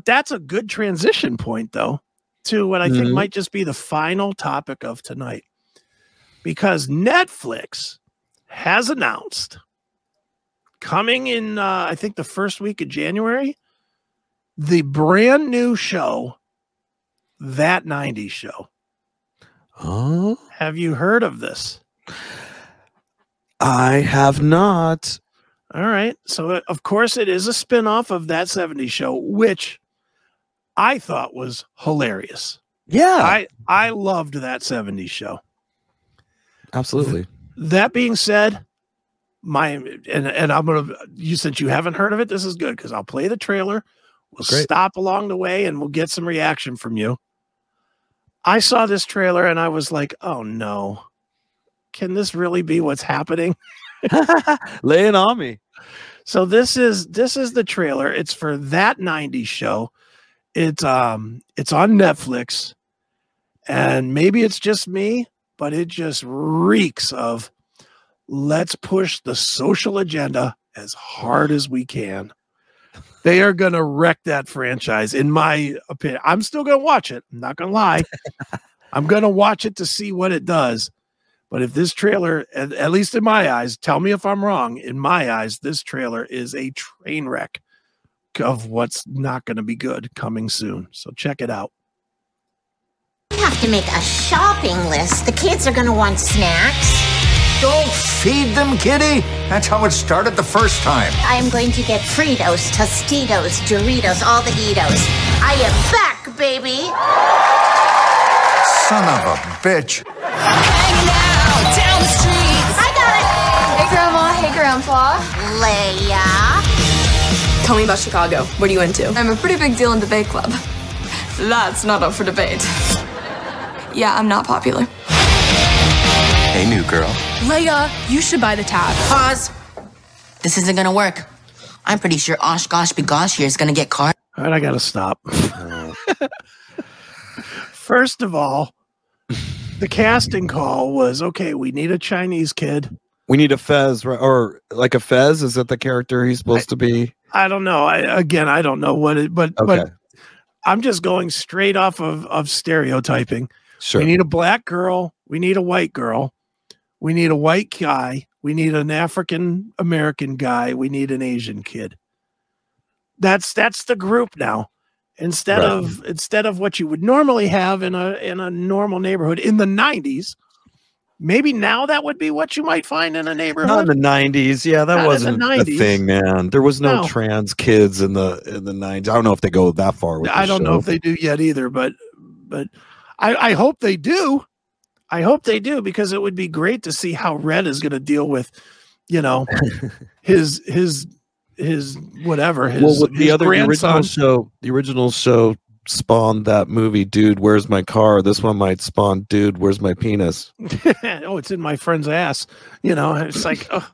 But that's a good transition point, though, to what I think Mhm. might just be the final topic of tonight. Because Netflix has announced coming in, uh, I think, the first week of January, the brand new show, That 90s Show. Oh, Have you heard of this? I have not. All right. So, of course, it is a spin-off of That 70s Show, which I thought was hilarious. Yeah, I I loved that 70s show. absolutely. That being said, my and and I'm gonna you since you haven't heard of it, this is good because I'll play the trailer. We'll Great. stop along the way and we'll get some reaction from you. I saw this trailer and I was like, oh no. Can this really be what's happening? Lay it on me. So this is this is the trailer. It's for that 90s show. It's um it's on Netflix. And maybe it's just me, but it just reeks of let's push the social agenda as hard as we can. They are going to wreck that franchise in my opinion. I'm still going to watch it. I'm not going to lie. I'm going to watch it to see what it does. But if this trailer, at, at least in my eyes, tell me if I'm wrong, in my eyes, this trailer is a train wreck of what's not going to be good coming soon. So check it out. We have to make a shopping list. The kids are gonna want snacks. Don't feed them, kitty. That's how it started the first time. I'm going to get Fritos, Tostitos, Doritos, all the Eatos. I am back, baby. Son of a bitch. I got Hey, Grandma. Hey, Grandpa. Leia. Tell me about Chicago. What are you into? I'm a pretty big deal in debate club. That's not up for debate. Yeah, I'm not popular. Hey, new girl. Leia, you should buy the tab. Pause. This isn't gonna work. I'm pretty sure OshKosh B'gosh here is gonna get caught. All right, I got to stop. First of all, the casting call was okay, we need a Chinese kid. We need a Fez, right? Or like a Fez? Is that the character he's supposed to be? I don't know. I again, I don't know what it, but Okay, but I'm just going straight off of of stereotyping. sure. We need a black girl. We need a white girl. We need a white guy. We need an African American guy. We need an Asian kid. That's that's the group now. Instead Right. of instead of what you would normally have in a in a normal neighborhood in the 90s, maybe now that would be what you might find in a neighborhood. Not in the nineties. Yeah, that Not wasn't a 90s. thing, man. There was no, No. trans kids in the in the nineties. I don't know if they go that far. With I the don't know if they do yet either, but but I, I hope they do. I hope they do because it would be great to see how Red is going to deal with, you know, his his his whatever his, well, with the his other the original grandson. show, the original show spawned that movie, dude. Where's my car? This one might spawn, dude. Where's my penis? oh, it's in my friend's ass. You know, it's like, oh,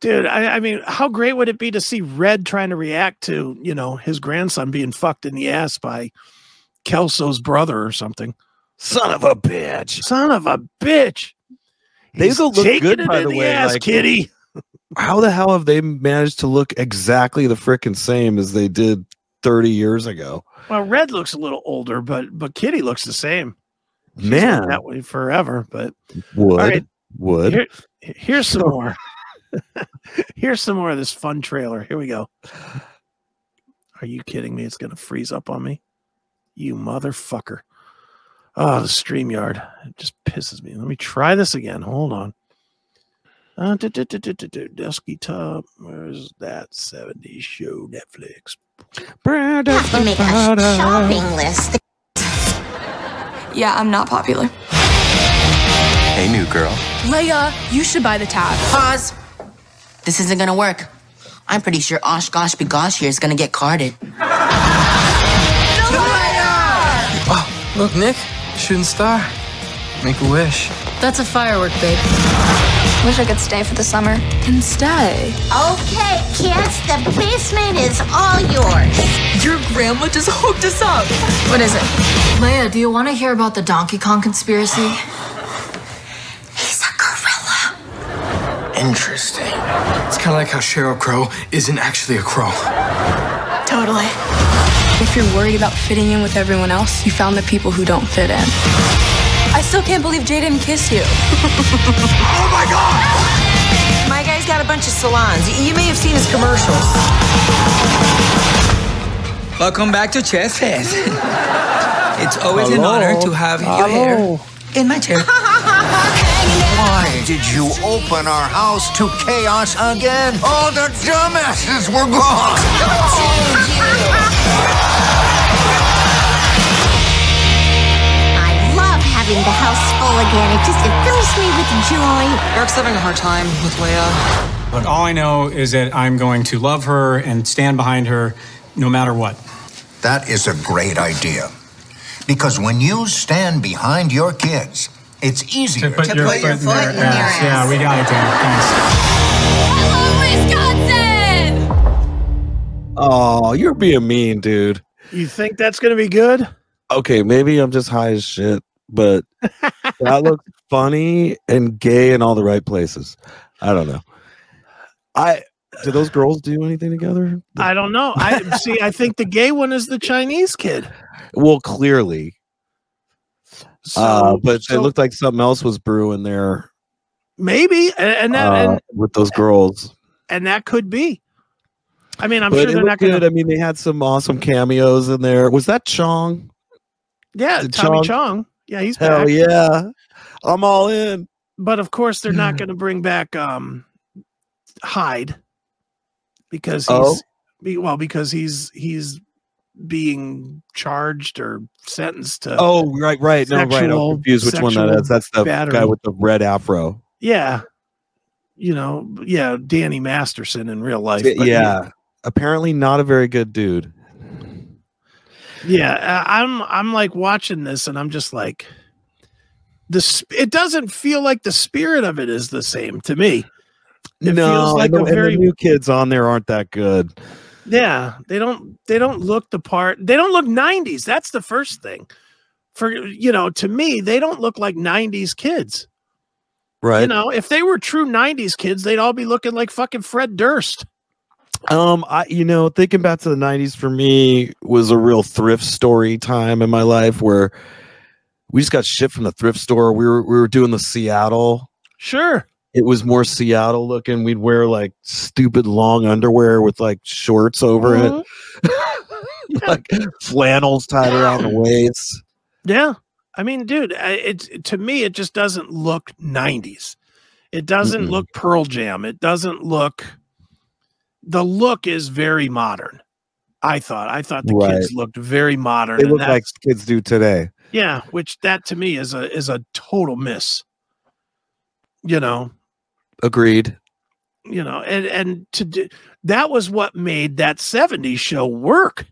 dude. I, I mean, how great would it be to see Red trying to react to you know his grandson being fucked in the ass by Kelso's brother or something? Son of a bitch. Son of a bitch. They He's still look good, by in the way, Ass, like- kitty. How the hell have they managed to look exactly the frickin' same as they did 30 years ago? Well, Red looks a little older, but but Kitty looks the same. She's Man, that way forever. But would right, would here, here's some more. here's some more of this fun trailer. Here we go. Are you kidding me? It's gonna freeze up on me. You motherfucker. Oh, the StreamYard. It just pisses me. Let me try this again. Hold on. Uh, du- du- du- du- du- du- Dusky Top. Where's that 70s show? Netflix. We have to make a sh- shopping list. Yeah, I'm not popular. Hey, new girl. Leia, you should buy the tab. Pause. This isn't gonna work. I'm pretty sure OshKosh B'gosh here is gonna get carded. Leia! Oh, Look, Nick, shooting star. Make a wish. That's a firework, babe. Wish I could stay for the summer. Can stay. Okay, kids, the basement is all yours. Your grandma just hooked us up. What is it? Leia, do you want to hear about the Donkey Kong conspiracy? He's a gorilla. Interesting. It's kind of like how Sheryl Crow isn't actually a crow. Totally. If you're worried about fitting in with everyone else, you found the people who don't fit in. I still can't believe Jay didn't kiss you. Oh my god! My guy's got a bunch of salons. You may have seen his commercials. Welcome back to Chez Fez. it's always an honor to have you here in my chair. Why did you open our house to chaos again? All the dumbasses were gone! Having the house full again. It just it fills me with joy. Eric's having a hard time with Leia. But all I know is that I'm going to love her and stand behind her no matter what. That is a great idea. Because when you stand behind your kids, it's easier To put your put your foot in foot their in their ass. ass. Yeah, we got it, Dan. Thanks. Oh, you're being mean, dude. You think that's going to be good? Okay, maybe I'm just high as shit, but that looks funny and gay in all the right places. I don't know. I do those girls do anything together? I don't know. I see. I think the gay one is the Chinese kid. Well, clearly. So, uh, but so it looked like something else was brewing there maybe, and, and that uh, and, with those girls. and that could be. I mean, I'm but sure they're not going good. to. I mean, they had some awesome cameos in there. Was that Chong? Yeah, Did Tommy Chong- Chong. Yeah, he's Hell back. yeah. I'm all in. But of course, they're not going to bring back um Hyde because he's Oh. well because he's he's being charged or sentenced to. Oh, right, right. No, right. I'm confused which one that sexual is. That's the battery. guy with the red afro. yeah, you know, yeah, Danny Masterson in real life. but yeah. Apparently not a very good dude. Yeah. uh, I'm I'm like watching this and I'm just like, the sp- it doesn't feel like the spirit of it is the same to me. It no, feels like and, the, a and the new kids on there aren't that good. Yeah, they don't they don't look the part. They don't look 90s. That's the first thing. For you know, to me, they don't look like 90s kids. Right. You know, if they were true 90s kids, they'd all be looking like fucking Fred Durst. Um, I you know, thinking back to the '90s for me was a real thrift story time in my life where we just got shit from the thrift store. We were we were doing the Seattle. Sure. It was more Seattle looking. We'd wear like stupid long underwear with like shorts over Mhm. it, like flannels tied around the waist. Yeah. I mean, dude, it's to me it just doesn't look 90s. It doesn't Mm-mm. look Pearl Jam. It doesn't look the look is very modern. I thought. I thought the kids looked very modern. They look like kids do today. Yeah, which that to me is a is a total miss. You know, Agreed. you know, and and to do that was what made that 70s show work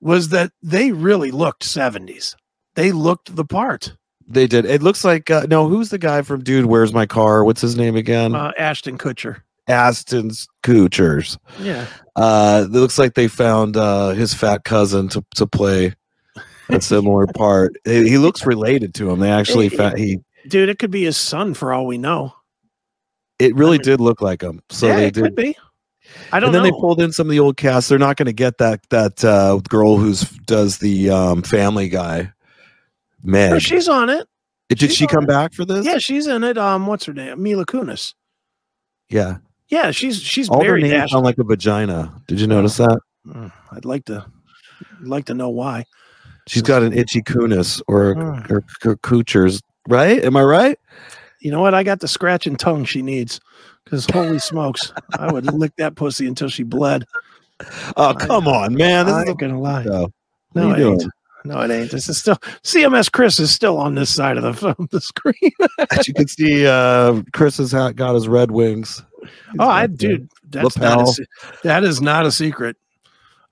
was that they really looked 70s. They looked the part. They did. It looks like uh, no. Who's the guy from Dude? Where's my car? What's his name again? Uh, Ashton Kutcher. Aston's Coochers. Yeah. Uh, it looks like they found uh, his fat cousin to to play a similar part. He, he looks related to him. They actually found he. Dude, it could be his son for all we know. It really mean- did look like him. So yeah, they it could did. be. I don't know. And then know. they pulled in some of the old cast. They're not going to get that that uh, girl who's does the um, Family Guy. Man, Oh, she's on it. did she's she come it. back for this? Yeah, she's in it. Um, what's her name? Mila Kunis. yeah. Yeah, she's she's All their married. to names sound like a vagina. Did you notice that? I'd like to I'd like to know why. She's got an itchy kunis or or, or coochers, right? Am I right? You know what? I got the scratching tongue she needs. Because holy smokes, I would lick that pussy until she bled. Oh, come on, man. This I ain't gonna lie. show. No, it you ain't. No, it ain't. This is still CMS. Chris is still on this side of the phone, the screen. As you can see, uh, Chris has got his Red Wings. Oh, I dude, that's not a, that is not a secret.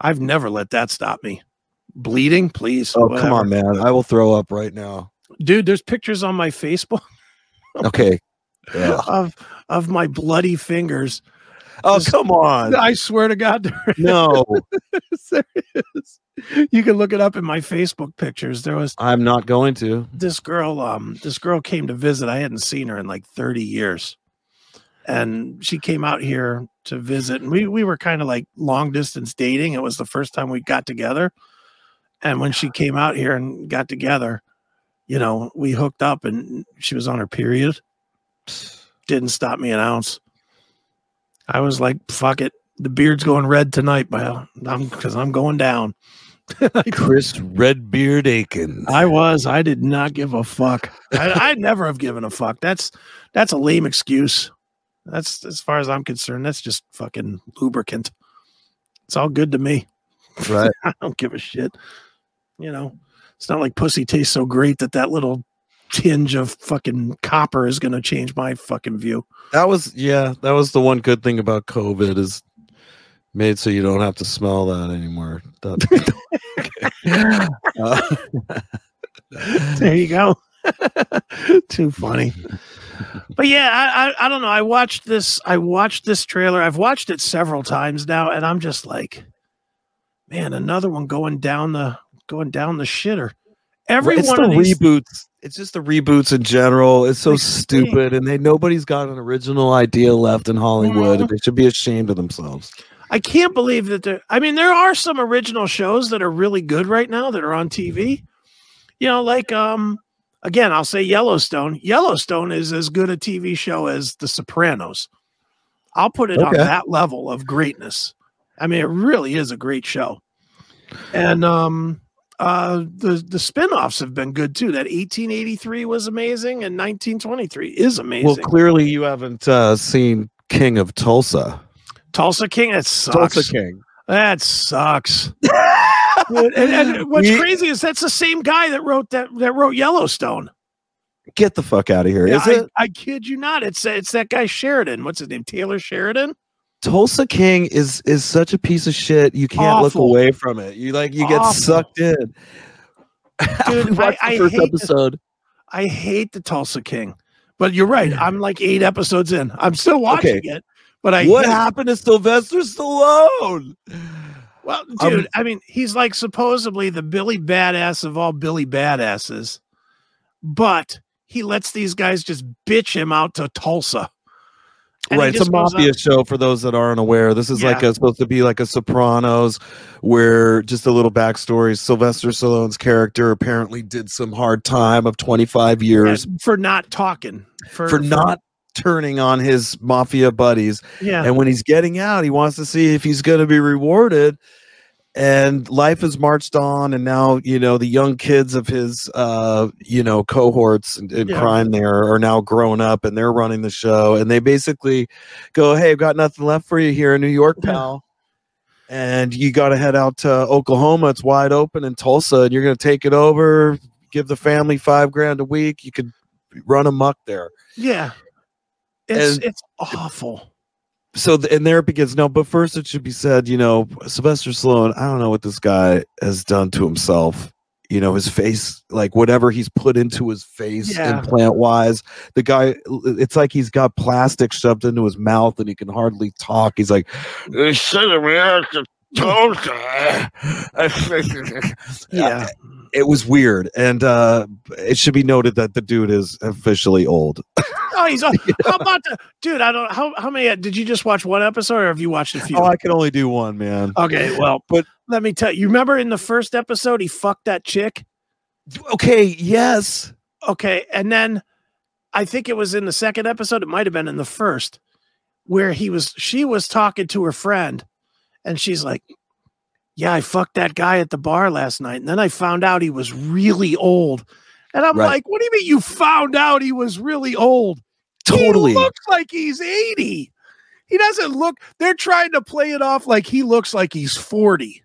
I've never let that stop me. Bleeding, please. Oh, whatever. come on, man. I will throw up right now. dude. There's pictures on my Facebook Okay. Yeah. of of my bloody fingers. Oh, Just- come on. I swear to God, there No, is. There is. You can look it up in my Facebook pictures. There was I'm not going to. this girl. Um, this girl came to visit. I hadn't seen her in like 30 years, and she came out here to visit, and we we were kind of like long distance dating. It was the first time we got together, and when she came out here and got together, you know, we hooked up, and she was on her period. Didn't stop me an ounce. I was like, "Fuck it, the beard's going red tonight, well, I'm because I'm going down." Chris Redbeard Akin. I was. I did not give a fuck. I, I'd never have given a fuck. That's that's a lame excuse. That's as far as I'm concerned. That's just fucking lubricant. It's all good to me. Right. I don't give a shit. You know, it's not like pussy tastes so great that that little tinge of fucking copper is going to change my fucking view. That was yeah, that was the one good thing about COVID is made so you don't have to smell that anymore. That- Uh, there you go. Too funny. But yeah, I, I I don't know. I watched this. I watched this trailer. I've watched it several times now, and I'm just like, man, another one going down the going down the shitter. Every it's one the reboots. It's just the reboots in general. It's so stupid, and they nobody's got an original idea left in Hollywood. and They should be ashamed of themselves. I can't believe that there. I mean, there are some original shows that are really good right now that are on TV. You know, like um, again, I'll say Yellowstone. Yellowstone is as good a TV show as The Sopranos. I'll put it on that level of greatness. I mean, it really is a great show. And um, uh, the the spin-offs have been good too. That 1883 was amazing, and 1923 is amazing. Well, clearly you haven't uh, seen King of Tulsa. Tulsa King, that sucks. Tulsa King. That sucks. And, and what's We- crazy is that's the same guy that wrote that that wrote Yellowstone. Get the fuck out of here! Is I, it I kid you not. It's it's that guy Sheridan. What's his name? Taylor Sheridan. Tulsa King is is such a piece of shit. You can't look away from it. You like you get Awful. sucked in. Dude, I, the I first hate the- episode. I hate the Tulsa King. But you're right. I'm like eight episodes in. I'm still watching Okay. it. But I what happened to Sylvester Stallone? Well, Um, dude, I mean, he's like supposedly the Billy Badass of all Billy Badasses, but he lets these guys just bitch him out to Tulsa. And right, it's a mafia show for those that aren't aware. This is like a, supposed to be like a Sopranos, where just a little backstory. Sylvester Stallone's character apparently did some hard time of 25 years for not talking for, for not turning on his mafia buddies. Yeah. And when he's getting out, he wants to see if he's going to be rewarded. And life has marched on, and now you know the young kids of his, uh, you know, cohorts in, in Yeah. crime there are now grown up, and they're running the show. And they basically go, "Hey, I've got nothing left for you here in New York, pal." And you got to head out to Oklahoma. It's wide open in Tulsa, and you're going to take it over. Give the family five grand a week. You could run amok there. yeah. It's And- it's awful. so th- and there it begins. No, but first it should be said, you know, Sylvester Stallone. I don't know what this guy has done to himself. You know, his face, like whatever he's put into his face, Yeah. implant wise. The guy, it's like he's got plastic shoved into his mouth and he can hardly talk. He's like, me out to Tulsa." Yeah. It was weird, and uh it should be noted that the dude is officially old. Oh, he's old. how about the dude? I don't how how many did you just watch one episode or have you watched a few? Oh, I can only do one, man. okay, well, But- let me tell you. You remember in the first episode he fucked that chick? Okay, yes. Okay, and then I think it was in the second episode. It might have been in the first, where he was. She was talking to her friend, and she's like, "Yeah, I fucked that guy at the bar last night, and then I found out he was really old." And I'm Right. like, "What do you mean you found out he was really old? Totally. He looks like he's 80. He doesn't look. They're trying to play it off like he looks like he's 40.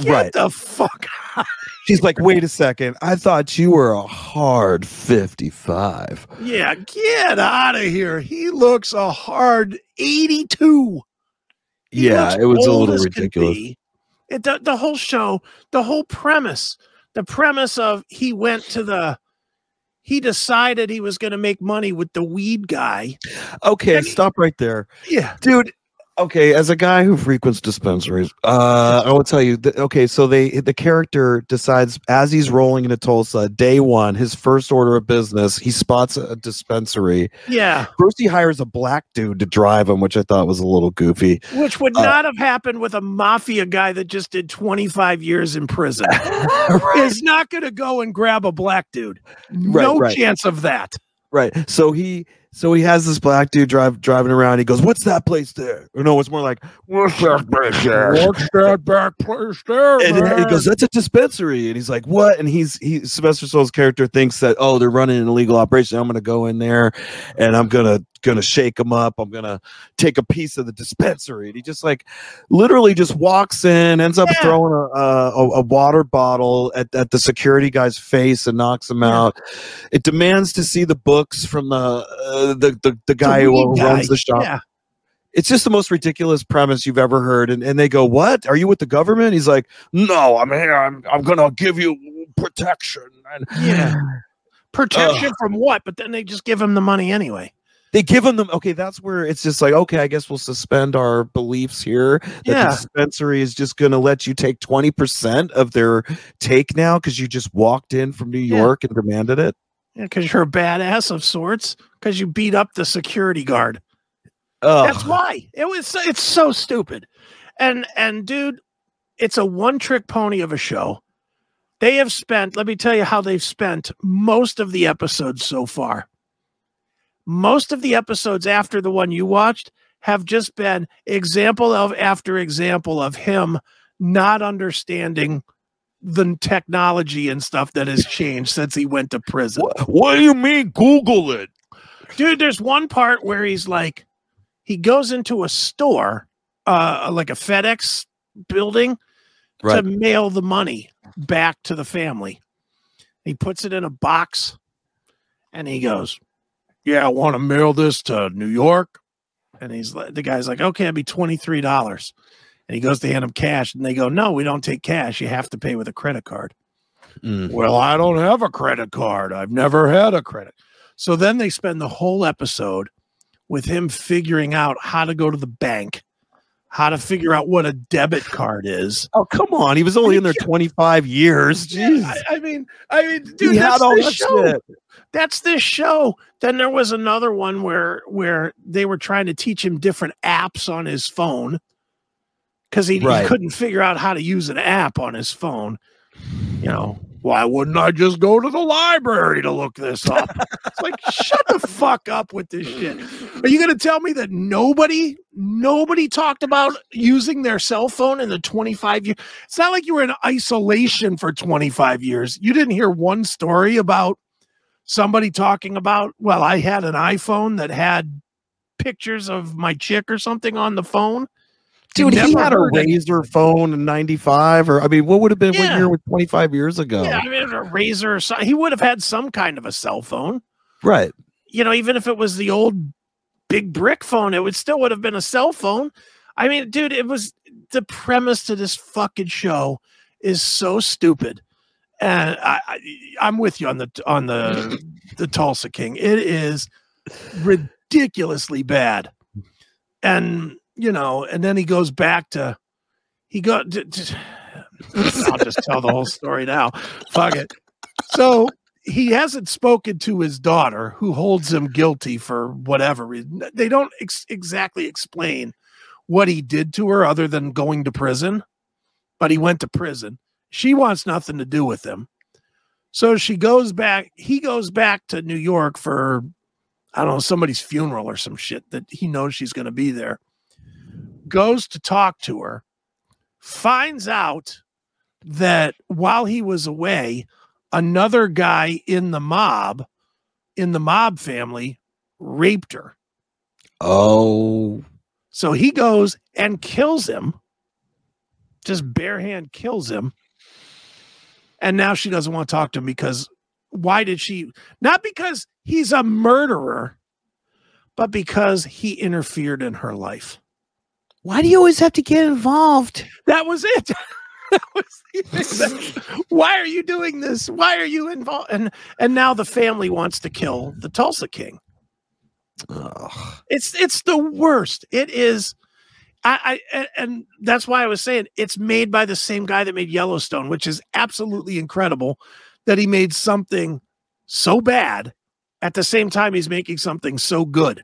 Get Right. the fuck. She's like, wait a second. I thought you were a hard 55. Yeah, get out of here. He looks a hard 82. Yeah, it was a little ridiculous. It, the, the whole show, the whole premise, the premise of he went to the, he decided he was going to make money with the weed guy. Okay, stop right there. Yeah. Dude, Okay, as a guy who frequents dispensaries, uh, I will tell you. That, okay, so they the character decides as he's rolling into Tulsa, day one, his first order of business, he spots a dispensary. Yeah. First, he hires a black dude to drive him, which I thought was a little goofy. Which would Uh, not have happened with a mafia guy that just did 25 years in prison. He's not going to go and grab a black dude. Right, No right. chance of that. Right. So he so he has this black dude drive driving around. He goes, "What's that place there?" Or no, it's more like, "What's that place there?" What's that back place there? And he goes, "That's a dispensary." And he's like, "What?" And he's he Sylvester Stallone's character thinks that oh, they're running an illegal operation. I'm gonna go in there, and I'm gonna gonna shake him up. I'm gonna take a piece of the dispensary. And he just like literally just walks in, ends up throwing a, a a water bottle at, at the security guy's face and knocks him out. It demands to see the books from the uh, the, the the guy who weed runs the shop Yeah. it's just the most ridiculous premise you've ever heard. And, and they go, What? Are you with the government? He's like, No, I'm here. I'm, I'm going to give you protection. And Yeah. Protection from what? But then they just give him the money anyway. They give them them. Okay, that's where it's just like, Okay, I guess we'll suspend our beliefs here. That Yeah. the dispensary is just going to let you take 20% of their take now because you just walked in from New York and demanded it. Because you're a badass of sorts. Because you beat up the security guard. Oh, That's why it was. It's so stupid, and and dude, it's a one trick pony of a show. They have spent. Let me tell you how they've spent most of the episodes so far. Most of the episodes after the one you watched have just been example of after example of him not understanding the technology and stuff that has changed since he went to prison. what do you mean? Google it. Dude, there's one part where he's like, he goes into a store, uh, like a FedEx building, Right. to mail the money back to the family. He puts it in a box and he goes, Yeah, I want to mail this to New York. And he's like, the guy's like, Okay, it'd be $23. And he goes to hand him cash. And they go, No, we don't take cash. You have to pay with a credit card. Mm. Well, I don't have a credit card. I've never had a credit. So then they spend the whole episode with him figuring out how to go to the bank, how to figure out what a debit card is. Oh, come on. He was only in there 25 years. Jeez. I, I mean, I mean, dude, he that's this show. shit. That's this show. Then there was another one where where they were trying to teach him different apps on his phone because he, he couldn't figure out how to use an app on his phone. You know, why wouldn't I just go to the library to look this up? it's like, shut the fuck up with this shit. Are you going to tell me that nobody, nobody talked about using their cell phone in the 25 years? It's not like you were in isolation for 25 years. You didn't hear one story about somebody talking about, well, I had an iPhone that had pictures of my chick or something on the phone. Dude, he had a Razr phone in 95 or I mean, what would have been Yeah. what year was 25 years ago? Yeah, I mean, a Razr. He would have had some kind of a cell phone. Right. You know, even if it was the old big brick phone, it would still would have been a cell phone. I mean, dude, it was the premise to this fucking show is so stupid. And I, I I'm with you on the on the the Tulsa King. It is ridiculously bad. And you know, and then he goes back to he got I'll just tell the whole story now. Fuck it. So he hasn't spoken to his daughter, who holds him guilty for whatever reason. They don't ex- exactly explain what he did to her other than going to prison, but he went to prison. She wants nothing to do with him. So she goes back, he goes back to New York for, I don't know, somebody's funeral or some shit that he knows she's going to be there. Goes to talk to her, finds out that while he was away, another guy in the mob, in the mob family, raped her. Oh. So he goes and kills him, just bare hand kills him. And now she doesn't want to talk to him because why did she? Not because he's a murderer, but because he interfered in her life. Why do you always have to get involved? That was it. that was the- Why are you doing this? Why are you involved? And and now the family wants to kill the Tulsa King. It's it's the worst. It is. I, I and that's why I was saying it's made by the same guy that made Yellowstone, which is absolutely incredible that he made something so bad at the same time he's making something so good.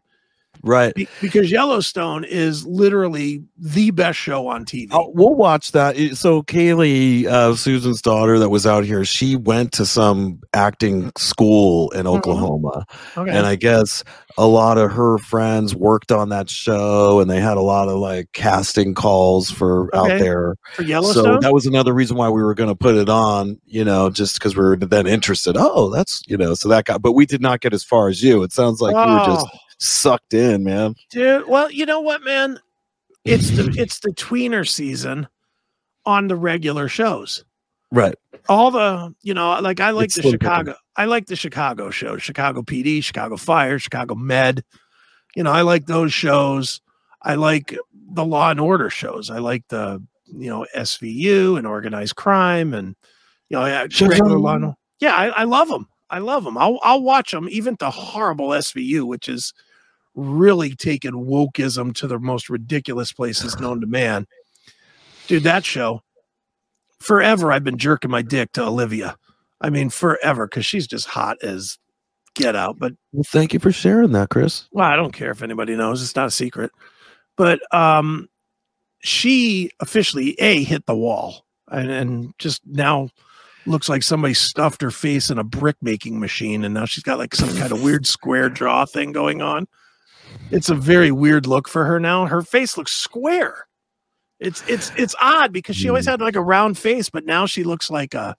Right. Be- because Yellowstone is literally the best show on TV. Oh, we'll watch that. So Kaylee, uh, Susan's daughter that was out here, she went to some acting school in Oklahoma, Okay. and I guess a lot of her friends worked on that show, and they had a lot of like casting calls for out there. For So that was another reason why we were going to put it on, you know, just because we were then interested. Oh, that's you know, so that got, but we did not get as far as you. It sounds like you were just Oh. Sucked in, man. Dude, well, you know what, man? It's the it's the tweener season on the regular shows. Right. All the, you know, like I like It's the a little different. Chicago, I like the Chicago shows, Chicago PD, Chicago Fire, Chicago Med. You know, I like those shows. I like the Law and Order shows. I like the, you know, SVU and organized crime and you know, yeah, regular Law and Order. Yeah, I, I love them. I love them. I'll I'll watch them. Even the horrible SVU, which is really taken wokeism to the most ridiculous places known to man. Dude, that show. Forever, I've been jerking my dick to Olivia. I mean, forever, because she's just hot as get out. But Well, thank you for sharing that, Chris. well, I don't care if anybody knows. It's not a secret. But um, she officially a hit the wall and, and just now looks like somebody stuffed her face in a brick making machine, and now she's got like some kind of weird square jaw thing going on. It's a very weird look for her now. Her face looks square. It's it's it's odd because she always hmm. had like a round face, but now she looks like a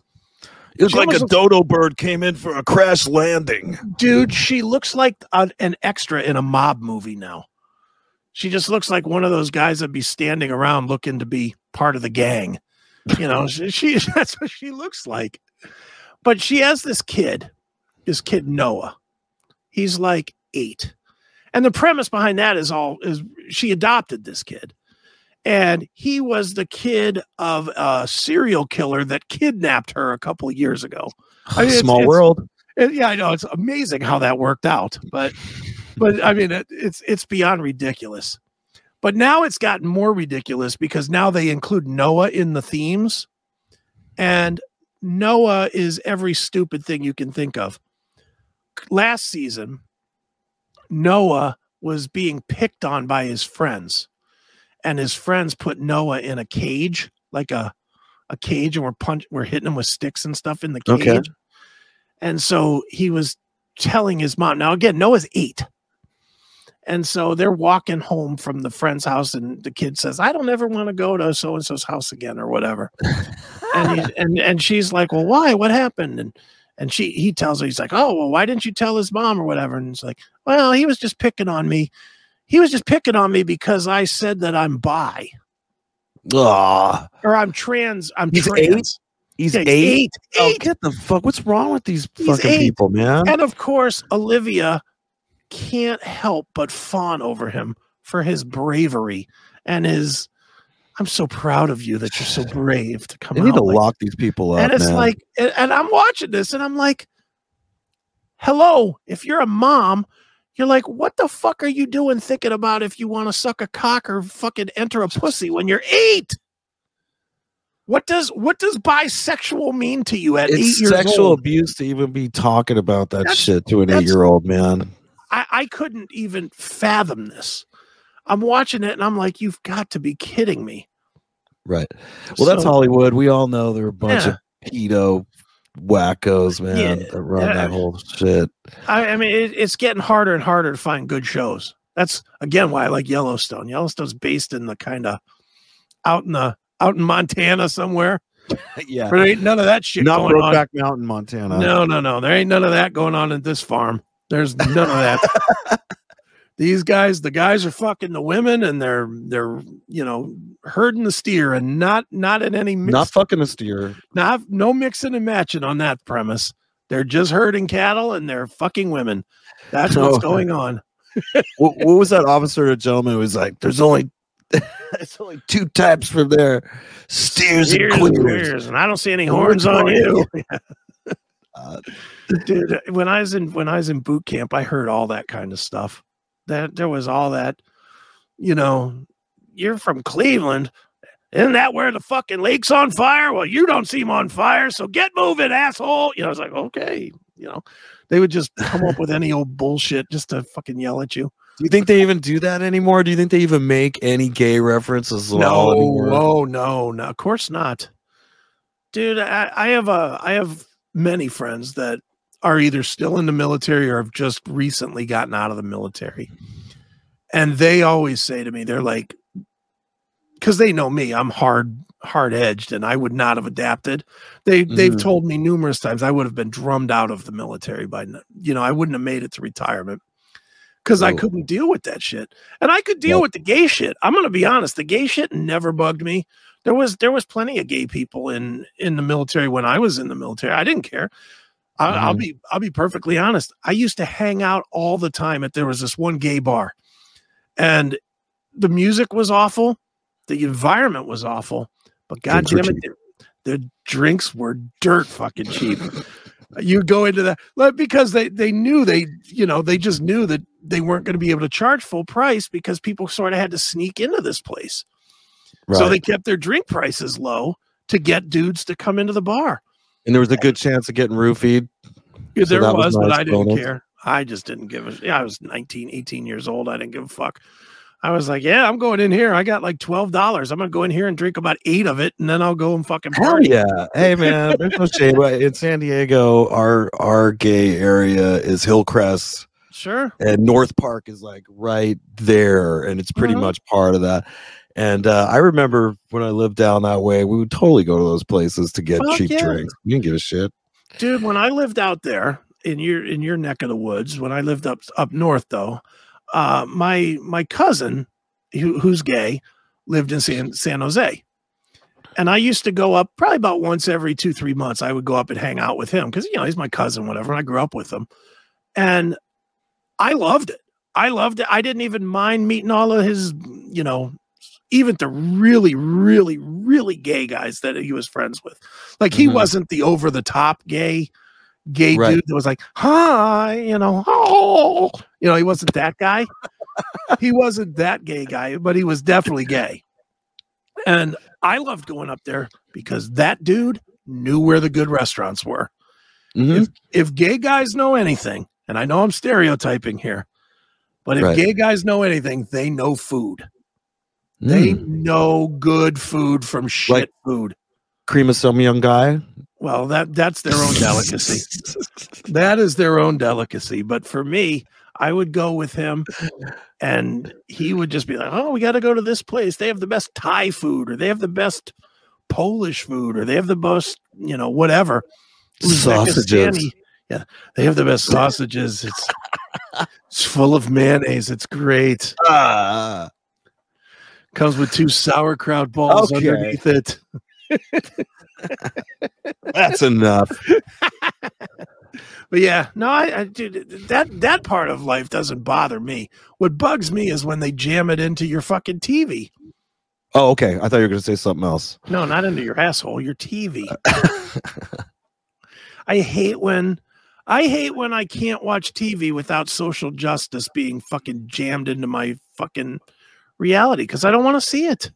It was like a looks- dodo bird came in for a crash landing. dude she looks like a, an extra in a mob movie now she just looks like one of those guys that be standing around looking to be part of the gang you know she, she that's what she looks like but she has this kid this kid noah he's like eight and the premise behind that is all is she adopted this kid and he was the kid of a serial killer that kidnapped her a couple of years ago I mean, it's- Small it's- world. it- yeah, I know it's amazing how that worked out, but but I mean it, it's it's beyond ridiculous. But now it's gotten more ridiculous because now they include Noah in the themes, and Noah is every stupid thing you can think of. Last season, Noah was being picked on by his friends, and his friends put Noah in a cage, like a a cage, and we're punch we're hitting him with sticks and stuff in the cage. Okay. And so he was telling his mom. Now again, Noah's eight. And so they're walking home from the friend's house, and the kid says, "I don't ever want to go to so and so's house again, or whatever." and, he, and and she's like, "Well, why? What happened?" And and she he tells her, he's like, "Oh, well, why didn't you tell his mom or whatever?" And it's like, "Well, he was just picking on me. He was just picking on me because I said that I'm bi Ah, or I'm trans. I'm He's trans." eight? he's Yeah, eight. eight. Oh, get the fuck! What's wrong with these He's fucking eight. people, man? And of course, Olivia can't help but fawn over him for his bravery and his. I'm so proud of you that you're so brave to come They need to like lock these people up, and it's man. like, and, and I'm watching this, and I'm like, "Hello, if you're a mom, you're like, what the fuck are you doing thinking about if you want to suck a cock or fucking enter a pussy when you're eight? What does what does bisexual mean to you at eight years sexual old? abuse to even be talking about that That's- shit to an eight-year-old man. I, I couldn't even fathom this. I'm watching it and I'm like, you've got to be kidding me. Right. Well, that's Hollywood. We all know there are a bunch Yeah. of pedo wackos, man, Yeah. that run Yeah. that whole shit. I, I mean, it, it's getting harder and harder to find good shows. That's again why I like Yellowstone. Yellowstone's based in the kind of out in the out in Montana somewhere. yeah. There ain't none of that shit Not going on. Not Brokeback Mountain, Montana. No, no, no. There ain't none of that going on at this farm. There's none of that. These guys, the guys are fucking the women and they're they're you know herding the steer and not not in any mix, Not fucking the steer. not no mixing and matching on that premise. They're just herding cattle and they're fucking women. That's what's Oh. going on. what, what was that officer or gentleman who was like, there's only there's only two types from there. Steers, Steers and and queers. and I don't see any And horns on going- you. Uh, dude when i was in when i was in boot camp i heard all that kind of stuff that there was all that you know you're from Cleveland. Isn't that where the fucking lake's on fire? Well, you don't seem on fire, so get moving, asshole. You know, I was like, okay, you know, they would just come up with any old bullshit just to fucking yell at you. Do you think they even do that anymore? Do you think they even make any gay references? No, oh no, no, of course not, dude. I, I have a, I have many friends that are either still in the military or have just recently gotten out of the military, and they always say to me, they're like, because they know me, I'm hard, hard edged, and I would not have adapted. They, they've Mhm. told me numerous times I would have been drummed out of the military by, you know, I wouldn't have made it to retirement because I Oh. couldn't deal with that shit. And I could deal Yep. with the gay shit. I'm gonna be honest, the gay shit never bugged me. There was there was plenty of gay people in in the military when I was in the military. I didn't care. I, I'll Mhm. be I'll be perfectly honest. I used to hang out all the time at there was this one gay bar, and the music was awful, the environment was awful, but god damn it, the, the drinks were dirt fucking cheap. you go into that because they they knew they you know they just knew that they weren't going to be able to charge full price because people sort of had to sneak into this place. So they kept their drink prices low to get dudes to come into the bar and there was a good chance of getting roofied. Yeah, So there was, was but nice i didn't bonus. care i just didn't give a yeah i was 19 18 years old i didn't give a fuck i was like yeah i'm going in here i got like $12 i'm gonna go in here and drink about eight of it and then i'll go and fucking Hell party. yeah! Hey man, there's no shame. In San Diego, our our gay area is Hillcrest, sure and North Park is like right there, and it's pretty Mhm. much part of that. And uh, I remember when I lived down that way, we would totally go to those places to get Fuck cheap yeah. drinks. We didn't give a shit. dude when i lived out there in your in your neck of the woods when i lived up up north though uh my my cousin who, who's gay lived in san san jose and i used to go up probably about once every two three months i would go up and hang out with him because you know he's my cousin whatever and i grew up with him and i loved it i loved it i didn't even mind meeting all of his you know even the really really really gay guys that he was friends with like he Mhm. wasn't the over the top gay gay Right. dude that was like hi you know oh you know he wasn't that guy he wasn't that gay guy but he was definitely gay and i loved going up there because that dude knew where the good restaurants were Mhm. if, if gay guys know anything and i know i'm stereotyping here but if Right. gay guys know anything they know food they Mm. know good food from shit Like- food. cream of some young guy. well that that's their own delicacy. That is their own delicacy. But for me i would go with him and he would just be like oh we got to go to this place. They have the best thai food or they have the best polish food or they have the best you know whatever. Sausages. Yeah they have the best sausages. It's it's full of mayonnaise. It's great. Ah, comes with two sauerkraut balls Okay. underneath it that's enough. But yeah, no, I, I dude, that that part of life doesn't bother me. What bugs me is when they jam it into your fucking TV. Oh, okay. I thought you were going to say something else. No, not into your asshole, your TV. I hate when I hate when I can't watch TV without social justice being fucking jammed into my fucking reality because I don't want to see it.